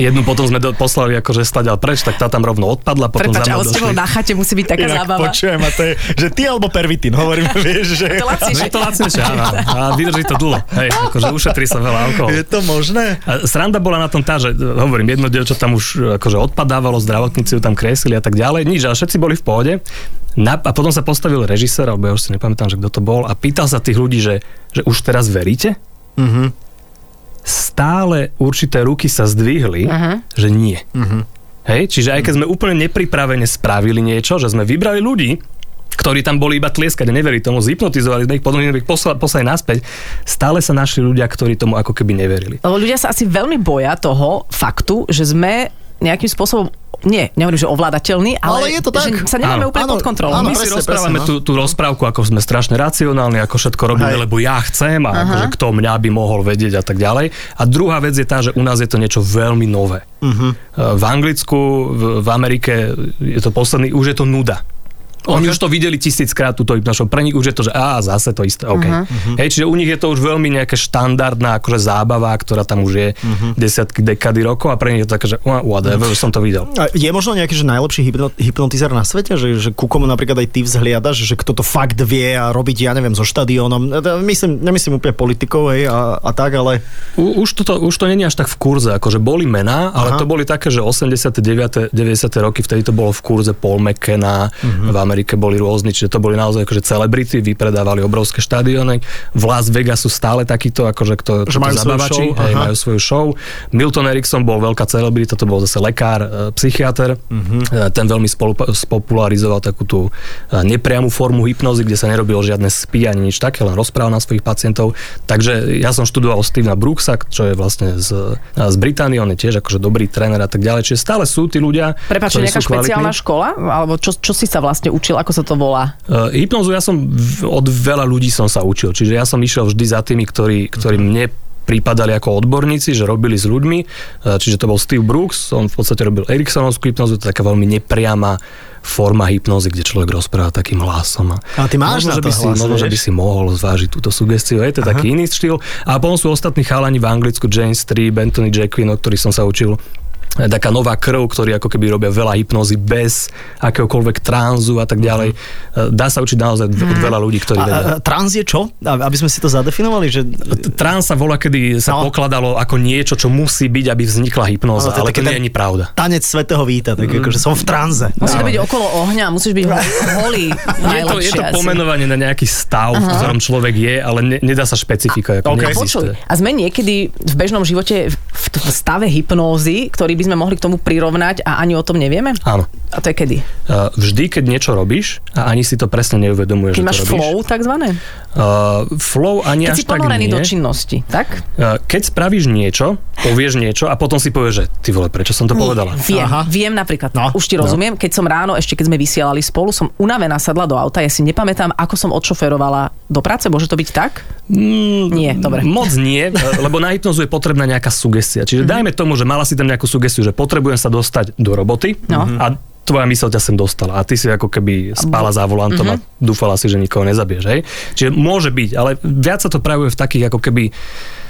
Jednu potom sme do, poslali akože staďal preč, tak tá tam rovno odpadla, potom Prepač, ale s tebou na chate musí byť taká Inak zábava. počujem, a to je, že ty alebo pervitín, hovorím, vieš, že... To lacnejšie. je to lacnejšie, áno. A vydrží to dlho. Hej, akože ušetrí sa veľa alkoholu. Je to možné? A sranda bola na tom tá, že hovorím, jedno dievča tam už akože odpadávalo, zdravotníci ju tam kresili a tak ďalej, nič, ale všetci boli v pohode. Na, a potom sa postavil režisér, alebo ja už si nepamätám, že kto to bol, a pýtal sa tých ľudí, že, že už teraz veríte? Mhm. Stále určité ruky sa zdvihli, že nie. Hej, čiže aj keď sme úplne nepripravene spravili niečo, že sme vybrali ľudí, ktorí tam boli iba tlieskať a neverili tomu, zhypnotizovali sme ich, potom ich poslali, poslali naspäť, stále sa našli ľudia, ktorí tomu ako keby neverili. Lebo ľudia sa asi veľmi boja toho faktu, že sme nejakým spôsobom nie, nehovorím, že ovládateľný, ale, Ale je to tak. že sa nemáme Áno. úplne Áno, pod kontrolou. áno, My si presne, rozprávame presne, no. tú, tú rozprávku, ako sme strašne racionálni, ako všetko robíme, Hej. lebo ja chcem a akože kto mňa by mohol vedieť a tak ďalej. A druhá vec je tá, že u nás je to niečo veľmi nové. Uh-huh. V Anglicku, v, v Amerike je to posledný, už je to nuda. Oni už to videli tisíckrát, túto hypnošou. Pre nich už je to, že á, zase to isté, OK. Uh-huh. Hej, čiže u nich je to už veľmi nejaké štandardná akože zábava, ktorá tam už je uh-huh. desiatky dekady rokov a pre nich je to také, že whatever, už som to videl. A Je možno nejaký že najlepší hypno, hypnotizer na svete? Že, že ku komu napríklad aj ty vzhliadaš, že kto to fakt vie a robiť, ja neviem, so štadiónom. Myslím, nemyslím úplne politikov hej, a, a tak, ale... U, už, to, už to není až tak v kurze, akože boli mená, ale Aha. to boli také, že 89. 90. roky, vtedy to bolo v kurze Paul McKenna, v Amerike boli rôzni, čiže to boli naozaj akože celebrity, vypredávali obrovské štadióny. V Las Vegas sú stále takíto, akože kto, Že majú zabavači, show, hej, majú svoju show. Milton Erickson bol veľká celebrita, to bol zase lekár, e, psychiatr. Mhm. E, Ten veľmi spolu, spopularizoval takú tú e, nepriamu formu hypnozy, kde sa nerobilo žiadne spí ani nič také, len rozprával na svojich pacientov. Takže ja som študoval Stevena Brooksa, čo je vlastne z, z Británie, on je tiež akože dobrý tréner a tak ďalej. Čiže stále sú tí ľudia, Prepač, ktorí nejaká sú kvalitní. špeciálna škola? Alebo čo, čo si sa vlastne učil? Ako sa to volá? Uh, hypnozu ja som v, od veľa ľudí som sa učil, čiže ja som išiel vždy za tými, ktorí, ktorí mne pripadali ako odborníci, že robili s ľuďmi, Uh, čiže to bol Steve Brooks, on v podstate robil Eriksonovskú hypnozu, to je taká veľmi nepriama forma hypnozy, kde človek rozpráva takým hlasom. Ale ty máš na možno, že to by si, hlas, možno, že by si mohol zvážiť túto sugestiu, je to taký iný štýl. A potom sú ostatní chalani v Anglicku, James Street, Anthony Jacquin, od ktorých som sa učil taká nová krv, ktorí ako keby robia veľa hypnozy bez akéhokoľvek tranzu a tak ďalej. E, Dá sa učiť naozaj od veľa ľudí, ktorí A, a, vedia. a trans je čo? A- Aby sme si to zadefinovali, že... Trans sa volá, kedy sa No. pokladalo ako niečo, čo musí byť, aby vznikla hypnoza, je ale to nie je ani pravda. Tanec svetého víta, tak akože som v tranze. Musí to byť okolo ohňa, musíš byť holý. Je to, je to pomenovanie na nejaký stav, v ktorom človek je, ale ne, nedá sa špecifikovať, ako OK. neexistuje. Počuj, a sme niekedy v bežnom živote v, v stave hypnózy, ktorý by sme mohli k tomu prirovnať a ani o tom nevieme? Áno. A to je kedy? Uh, vždy, keď niečo robíš a ani si to presne neuvedomuješ, Keď že máš to robíš. flow, takzvané? Uh, flow ani Keď až si tak nie. do činnosti, tak? Uh, Keď spravíš niečo, povieš niečo a potom si povieš, že ty vole, prečo som to povedala? Viem, Aha. viem napríklad. No. Už ti rozumiem, keď som ráno, ešte keď sme vysielali spolu, som unavená sadla do auta, ja si nepamätám, ako som odšoferovala do práce, môže to byť tak? Mm, Nie, dobre. Moc nie, e, lebo na hypnozu je potrebná nejaká sugestia. Mhm. Čiže dajme tomu, že mala si tam nejakú sugestiu, že potrebujem sa dostať do roboty No. a tvoja mysl ťa sem dostala a ty si ako keby spala za volantom Mhm. a dúfala si, že nikoho nezabiješ. Hej? Čiže môže byť, ale viac sa to prejavuje v takých ako keby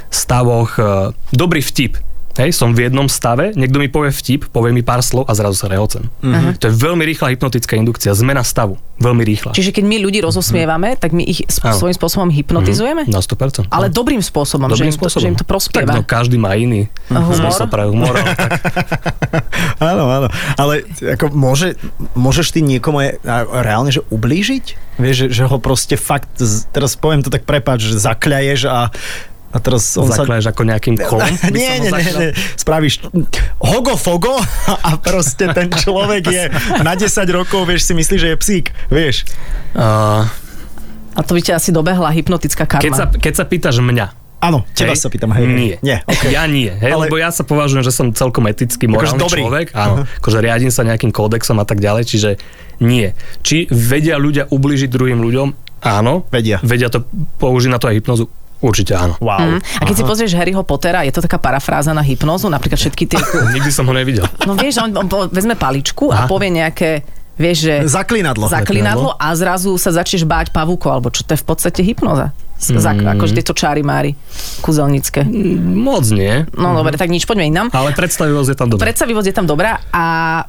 stavoch e, dobrý vtip. Hej, som v jednom stave, niekto mi povie vtip, povie mi pár slov a zrazu sa rehocem. To je veľmi rýchla hypnotická indukcia, zmena stavu, veľmi rýchla. Čiže keď my ľudí rozosmievame, tak my ich sp- svojím spôsobom hypnotizujeme? Na 100%. Ale dobrým spôsobom, že, im Dobrým to, spôsobom. že im to Tak prospieva. no, každý má iný Humor? zmysel pre humor. ale tak Áno, áno. Ale ako môže, môžeš ty niekomu aj, reálne, že ublížiť? Vieš, že, že ho proste fakt, z- teraz poviem to tak prepáč, že zakľaješ a, a teraz on sa... Zakleješ ako nejakým kolom. Nie, nie, nie, nie, spravíš hogo fogo a proste ten človek je na 10 rokov, vieš, si myslí, že je psík, vieš. Uh, A to by ťa asi dobehla hypnotická karma. keď, sa, keď sa pýtaš mňa, Áno, teba hej, sa pýtam, hej. hej. Nie. Nie, okay. Ja nie, hej, Ale- lebo ja sa považujem, že som celkom etický, morálny dobrý. človek. Áno, akože riadím sa nejakým kódexom a tak ďalej, čiže nie. Či vedia ľudia ubližiť druhým ľuďom? Áno. Vedia. Vedia to použiť na to aj hypnozu? Určite áno. Wow. Mm. A keď si pozrieš Harryho Pottera, je to taká parafráza na hypnozu, napríklad všetky tie... Nikdy som ho nevidel. No vieš, on, on vezme paličku a Aha. povie nejaké, vieš, že... Zaklinadlo. Zaklinadlo a zrazu sa začneš báť pavúkov, alebo čo to je v podstate hypnoza. Mm. Akože tieto čári mári kúzelnícke. Moc nie. No dobre, tak nič, poďme inám. Ale predstavivosť je tam dobrá. Predstavivosť je tam dobrá a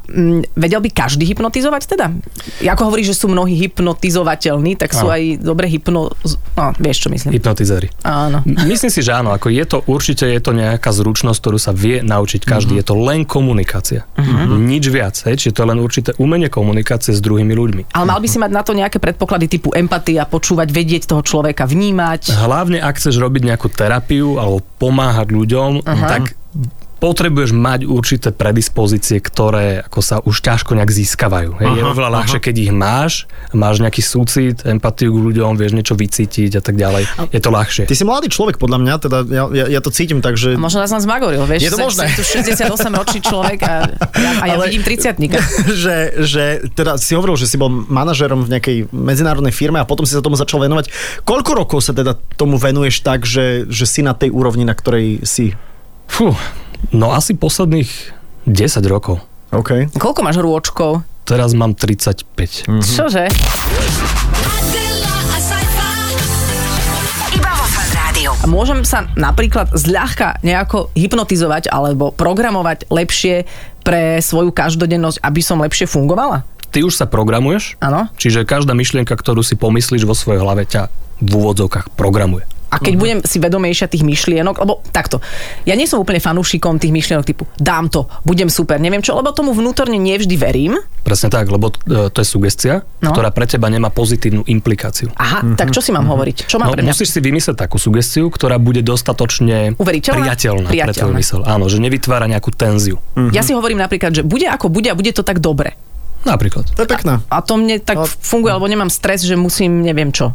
mm, vedel by každý hypnotizovať teda? Ako hovoríš, že sú mnohí hypnotizovateľní, tak sú Áno. aj dobre hypno... No, vieš, čo myslím. Hypnotizéri. Áno. Myslím si, že áno, ako je to určite je to nejaká zručnosť, ktorú sa vie naučiť každý. Je to len komunikácia. Nič viac. Hej? Čiže to je len určité umenie komunikácie s druhými ľuďmi. Ale mal by si mať na to nejaké predpoklady typu empatia, počúvať, vedieť toho človeka, vnímať. Hlavne, ak chceš robiť nejakú terapiu alebo pomáhať ľuďom, tak potrebuješ mať určité predispozície, ktoré ako sa už ťažko nejak získavajú. Hej? je Aha, oveľa aha. ľahšie, keď ich máš, máš nejaký súcit, empatiu k ľuďom, vieš niečo vycítiť a tak ďalej. Je to ľahšie. Ty si mladý človek, podľa mňa, teda ja, ja, ja to cítim tak, že... A možno nás len zmagoril, vieš? Je to možné. že tu 68 ročný človek a, ja, a ja Ale- vidím 30 že, že teda si hovoril, že si bol manažerom v nejakej medzinárodnej firme a potom si sa tomu začal venovať. Koľko rokov sa teda tomu venuješ tak, že, že si na tej úrovni, na ktorej si? Fú, no asi posledných 10 rokov. OK. Koľko máš rôčkov? Teraz mám 35. Mhm. Čože? A môžem sa napríklad zľahka nejako hypnotizovať alebo programovať lepšie pre svoju každodennosť, aby som lepšie fungovala? Ty už sa programuješ, Áno. čiže každá myšlienka, ktorú si pomyslíš vo svojej hlave, ťa v úvodzovkách programuje. A keď budem si vedomejšia tých myšlienok, lebo takto, ja nie som úplne fanúšikom tých myšlienok typu dám to, budem super, neviem čo, lebo tomu vnútorne nevždy verím. Presne tak, lebo e, to je sugestia, No. ktorá pre teba nemá pozitívnu implikáciu. Aha, tak čo si mám hovoriť? Čo mám No, pre mňa? musíš si vymyslieť takú sugestiu, ktorá bude dostatočne Uveriteľná? priateľná, pre Priateľná. tvoj mysel. Áno, že nevytvára nejakú tenziu. Ja si hovorím napríklad, že bude ako bude a bude to tak dobre. Napríklad. To je pekné. A to mne tak No. funguje, lebo nemám stres, že musím neviem čo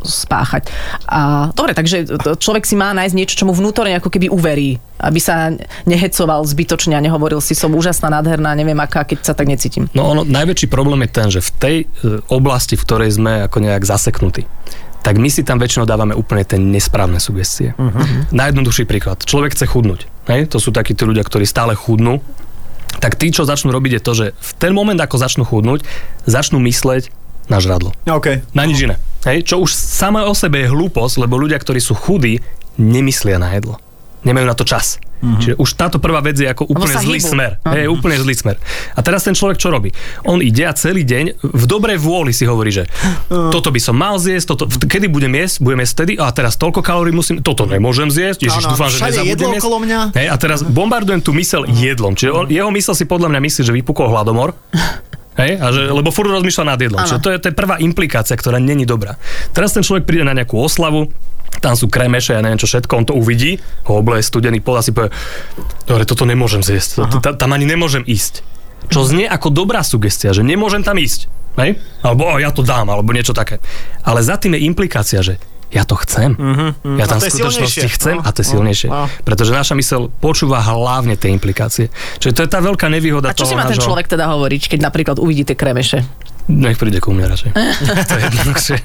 spáchať. A, dobre, takže človek si má nájsť niečo, čo mu vnútorne ako keby uverí, aby sa nehecoval zbytočne a nehovoril si som úžasná, nádherná, neviem aká, keď sa tak necítim. No ono, najväčší problém je ten, že v tej e, oblasti, v ktorej sme ako nejak zaseknutí, tak my si tam väčšinou dávame úplne tie nesprávne sugestie. Uh-huh. Najjednoduchší príklad. Človek chce chudnúť. Hej? To sú takí tí ľudia, ktorí stále chudnú. Tak tí, čo začnú robiť, je to, že v ten moment, ako začnú chudnúť, začnú mysleť na žradlo. OK. Na nič iné. Hej? Čo už samé o sebe je hlúposť, lebo ľudia, ktorí sú chudí, nemyslia na jedlo. Nemajú na to čas. Mm-hmm. Čiže už táto prvá vec je ako úplne zlý hýbu. smer. No. Hej, úplne zlý smer. A teraz ten človek čo robí? On ide a celý deň v dobrej vôli si hovorí, že toto by som mal zjesť, toto, kedy budem jesť, budem jesť vtedy a teraz toľko kalórií musím, toto nemôžem zjesť, ježiš, Áno, dúfam, že nezabudnem jedlo jesť. okolo mňa. Hej, a teraz bombardujem tú mysel jedlom. Čiže on, jeho mysel si podľa mňa myslí, že vypukol hladomor. Hej, a že, lebo furt rozmýšľa nad jedlom. Čiže to je, to je prvá implikácia, ktorá není dobrá. Teraz ten človek príde na nejakú oslavu, tam sú kremeše, ja neviem čo všetko, on to uvidí, ho obleje studený pod a si povie, dobre, toto nemôžem zjesť, to, tam ani nemôžem ísť. Čo znie ako dobrá sugestia, že nemôžem tam ísť. Hej? Alebo o, ja to dám, alebo niečo také. Ale za tým je implikácia, že ja to chcem. Uh-huh, Ja A tam to v skutočnosti chcem No, a to je no, silnejšie. no. Pretože naša mysel počúva hlavne tie implikácie. Čiže to je tá veľká nevýhoda A čo toho si má ten nášho- človek teda hovoriť, keď napríklad uvidí tie kremeše? Nech príde ku mne radšej. to je jednoduchšie.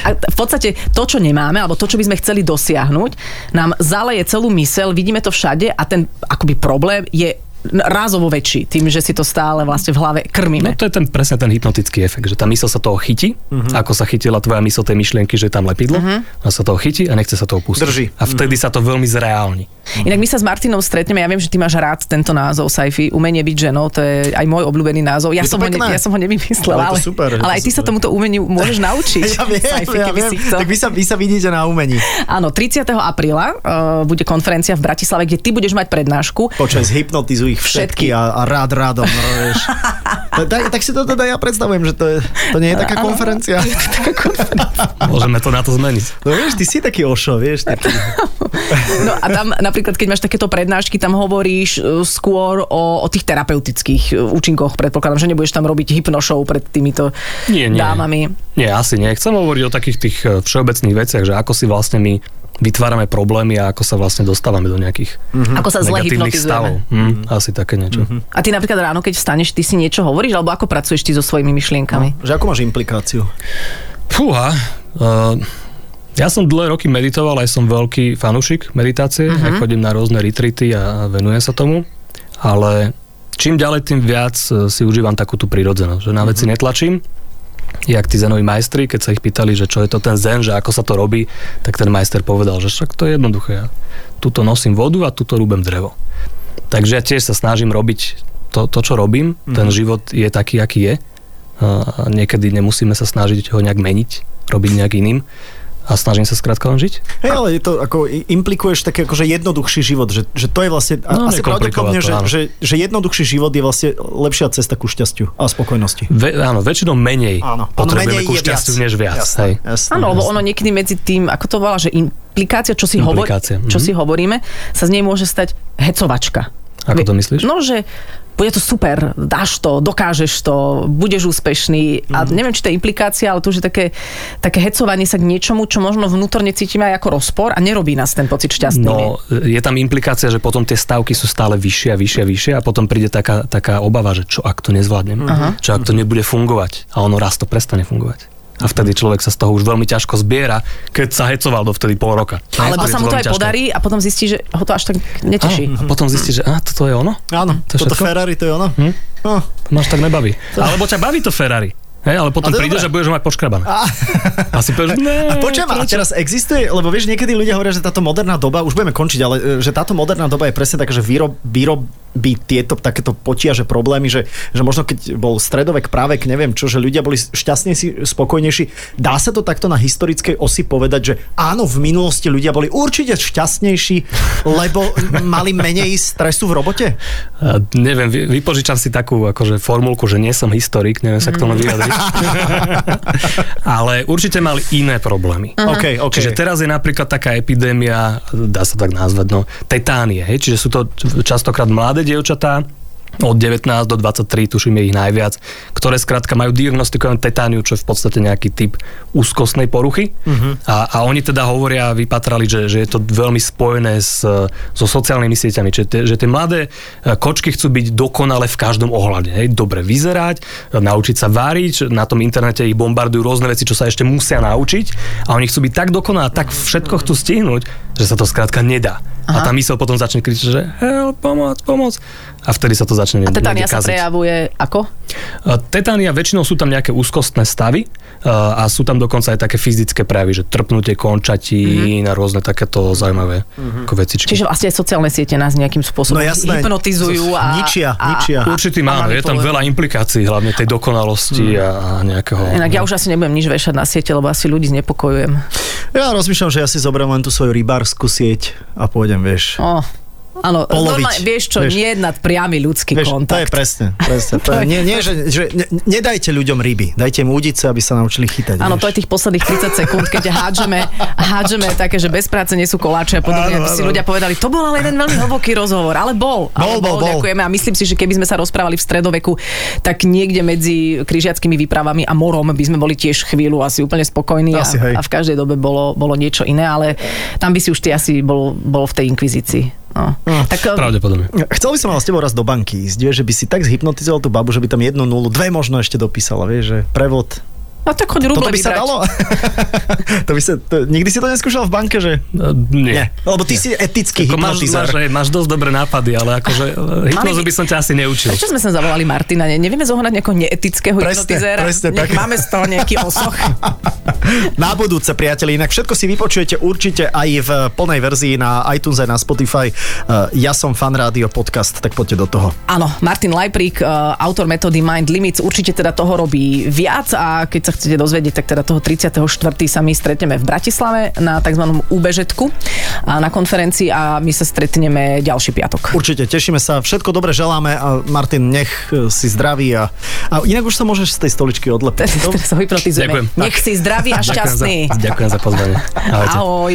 A v podstate to, čo nemáme, alebo to, čo by sme chceli dosiahnuť, nám zaleje celú mysel, vidíme to všade a ten akoby problém je rázovo väčší, tým, že si to stále vlastne v hlave No krmíme. to je ten, presne ten hypnotický efekt, že tá mysel sa toho chytí, uh-huh. ako sa chytila tvoja mysel tej myšlienky, že je tam lepidlo, uh-huh. ona sa toho chytí a nechce sa toho pustiť. Drží. A vtedy sa to veľmi zreálni. Inak my sa s Martinom stretneme, ja viem, že ty máš rád tento názov Saifi, umenie byť ženou, to je aj môj obľúbený názov. Ja, Je som ho, ne, ja som ho nevymyslela, Ale super, ale aj ty sa super. tomuto umeniu môžeš naučiť. Ja viem, Saifi, ja viem. Tak vy sa, vy sa vidíte na umení. Áno, 30. apríla uh, bude konferencia v Bratislave, kde ty budeš mať prednášku. Počas hypnotizuj ich Všetky. všetky a, a rád rádom, no, vieš. Tak, tak, si to teda ja predstavujem, že to, je, to nie je taká konferencia. Môžeme to na to zmeniť. No vieš, ty si taký ošo, vieš, taký. No a tam napríklad, keď máš takéto prednášky, tam hovoríš uh, skôr o, o tých terapeutických uh, účinkoch. Predpokladám, že nebudeš tam robiť hypnošou pred týmito Nie, nie. dámami. Nie, asi nie. Chcem hovoriť o takých tých e, všeobecných veciach, že ako si vlastne my vytvárame problémy a ako sa vlastne dostávame do nejakých Ako sa zle negatívnych stavov. Hm, asi také niečo. A ty napríklad ráno, keď vstaneš, ty si niečo hovoríš, alebo ako pracuješ ty so svojimi myšlienkami? Že ako máš implikáciu? Fúha, uh, ja som dlhé roky meditoval, aj som veľký fanúšik meditácie, uh-huh. aj chodím na rôzne retreaty a, venujem sa tomu, ale čím ďalej, tým viac e, si užívam takú tú prírodzenosť, že na veci netlačím jak tí zenoví majstri, keď sa ich pýtali, že čo je to ten zen, že ako sa to robí, tak ten majster povedal, že však to je jednoduché. Ja tuto nosím vodu a tuto rúbem drevo. Takže ja tiež sa snažím robiť to, to čo robím. Mm-hmm. Ten život je taký, aký je. A niekedy nemusíme sa snažiť ho nejak meniť, robiť nejak iným. A snažím sa skrátka len žiť. Hej, ale je to ako, implikuješ taký akože jednoduchší život, že, že to je vlastne, No, asi pravdepodobne, že, že, že jednoduchší život je vlastne lepšia cesta ku šťastiu a spokojnosti. Ve, áno, väčšinou menej Áno, potrebujeme menej ku šťastiu viac. než viac. Jasné, Hej. jasné, Áno, lebo ono niekedy medzi tým, ako to volá, že implikácia, čo si, hovor, čo mhm. si hovoríme, sa z nej môže stať hecovačka. Ako to myslíš? No, že bude to super, dáš to, dokážeš to, budeš úspešný. A Mhm. neviem, či to je implikácia, ale to už je také, také hecovanie sa k niečomu, čo možno vnútorne cítime aj ako rozpor a nerobí nás ten pocit šťastný. No, je tam implikácia, že potom tie stavky sú stále vyššie a vyššie a vyššie a potom príde taká, taká obava, že čo ak to nezvládnem, uh-huh. čo ak to nebude fungovať a ono raz to prestane fungovať. A vtedy človek sa z toho už veľmi ťažko zbiera, keď sa hecoval dovtedy pol roka. Alebo sa mu to aj ťažké. podarí a potom zistí, že ho to až tak neteší. Áno, a potom zistí, že a, toto je ono? Áno, To je toto všetko? Ferrari, to je ono. Hm? No. To máš tak nebaví. Alebo ťa baví to Ferrari. Hej, ale potom A prídeš a budeš mať poškrabané. A si povieš, ne, A počujem, a teraz existuje, lebo vieš, niekedy ľudia hovoria, že táto moderná doba, už budeme končiť, ale e, že táto moderná doba je presne taká, že výrob, výrobí tieto takéto potiaže problémy, že, že možno keď bol stredovek, právek, neviem čo, že ľudia boli šťastnejší, spokojnejší. Dá sa to takto na historickej osi povedať, že áno, v minulosti ľudia boli určite šťastnejší, lebo mali menej stresu v robote? A neviem, vy, vypožičam si takú akože formulku, že nie som historik, neviem sa k tomu vyjadriť. Ale určite mali iné problémy. OK, OK. Čiže teraz je napríklad taká epidémia, dá sa tak nazvať, no, tetánie, hej? čiže sú to častokrát mladé dievčatá, od 19 do 23, tuším je ich najviac, ktoré skrátka majú diagnostikovanú tetániu, čo je v podstate nejaký typ úzkostnej poruchy. Uh-huh. A, a oni teda hovoria, vypatrali, že, že je to veľmi spojené s, so sociálnymi sieťami, čiže tie, že tie mladé e, kočky chcú byť dokonale v každom ohľade. Hej? Dobre vyzerať, e, naučiť sa váriť, na tom internete ich bombardujú rôzne veci, čo sa ešte musia naučiť a oni chcú byť tak dokonalé, tak všetko chcú stihnúť, že sa to skrátka nedá. Aha. A tá mysel potom začne kričať, že help, pomoc, pomoc. A vtedy sa to začne A niekde sa prejavuje ako? A Tetánia väčšinou sú tam nejaké úzkostné stavy a sú tam dokonca aj také fyzické prejavy, že trpnutie končatín a rôzne takéto zaujímavé ako vecičky. Čiže vlastne aj sociálne siete nás nejakým spôsobom No jasné. hypnotizujú a... Ničia, a, ničia. A, Určitý a máme, je tam veľa implikácií, hlavne tej dokonalosti a, a nejakého... Inak ja už asi nebudem nič vešať na siete, lebo asi ľudí znepokojujem. Ja rozmýšľam, že ja si zoberiem len tú svoju rybárskú sieť a pôjdem, vieš. Oh. Áno, normálne, vieš čo, vieš. nie jednať priamy ľudský Vieš, to je kontakt. presne, presne. To je, nie, nie, že, že ne, nedajte ľuďom ryby, dajte im udice, aby sa naučili chytať. Áno, to je tých posledných 30 sekúnd, keď hádžeme, hádžeme také, že bez práce nie sú koláče a podobne. Áno, si ľudia povedali, to bol ale jeden veľmi hlboký rozhovor, ale bol. ale Bol, bol, bol. Ďakujeme a myslím si, že keby sme sa rozprávali v stredoveku, tak niekde medzi križiackými výpravami a morom by sme boli tiež chvíľu asi úplne spokojní a, Asi, hej. a v každej dobe bolo, bolo niečo iné, ale tam by si už ty asi bol, bol v tej inkvizícii. No. Tak, Pravdepodobne. Chcel by som ale s tebou raz do banky ísť, vieš, že by si tak zhypnotizoval tú babu, že by tam jednu nulu, dve možno ešte dopísala, vieš, že prevod. No tak choď ruble Toto by sa vybrať. dalo? to by sa, to, nikdy si to neskúšal v banke, že? Uh, nie. Nie. Lebo ty si etický Ako máš, máš, máš dosť dobré nápady, ale akože uh, hypnozu by som ťa asi neučil. Prečo sme sem zavolali Martina? Ne, nevieme zohnať nejakého neetického Presne, hypnotizéra? presne tak. Máme z toho nejaký osoch. Na budúce, priatelia, inak všetko si vypočujete určite aj v plnej verzii na iTunes aj na Spotify. Uh, Ja som fan rádio podcast, tak poďte do toho. Áno, Martin Lajprík, autor metódy Mind Limits, určite teda toho robí viac a keď sa chcete dozvedieť, tak teda toho 34. sa my stretneme v Bratislave na tzv. úbežetku a na konferencii a my sa stretneme ďalší piatok. Určite, tešíme sa, všetko dobre želáme a Martin, nech e, si zdravý a, a inak už sa môžeš z tej stoličky odlepiť. Teraz, sa hypnotizujeme. Ďakujem. Nech si zdravý a Ďakujem za, šťastný. ďakujem za pozvanie. Ahojte. Ahoj.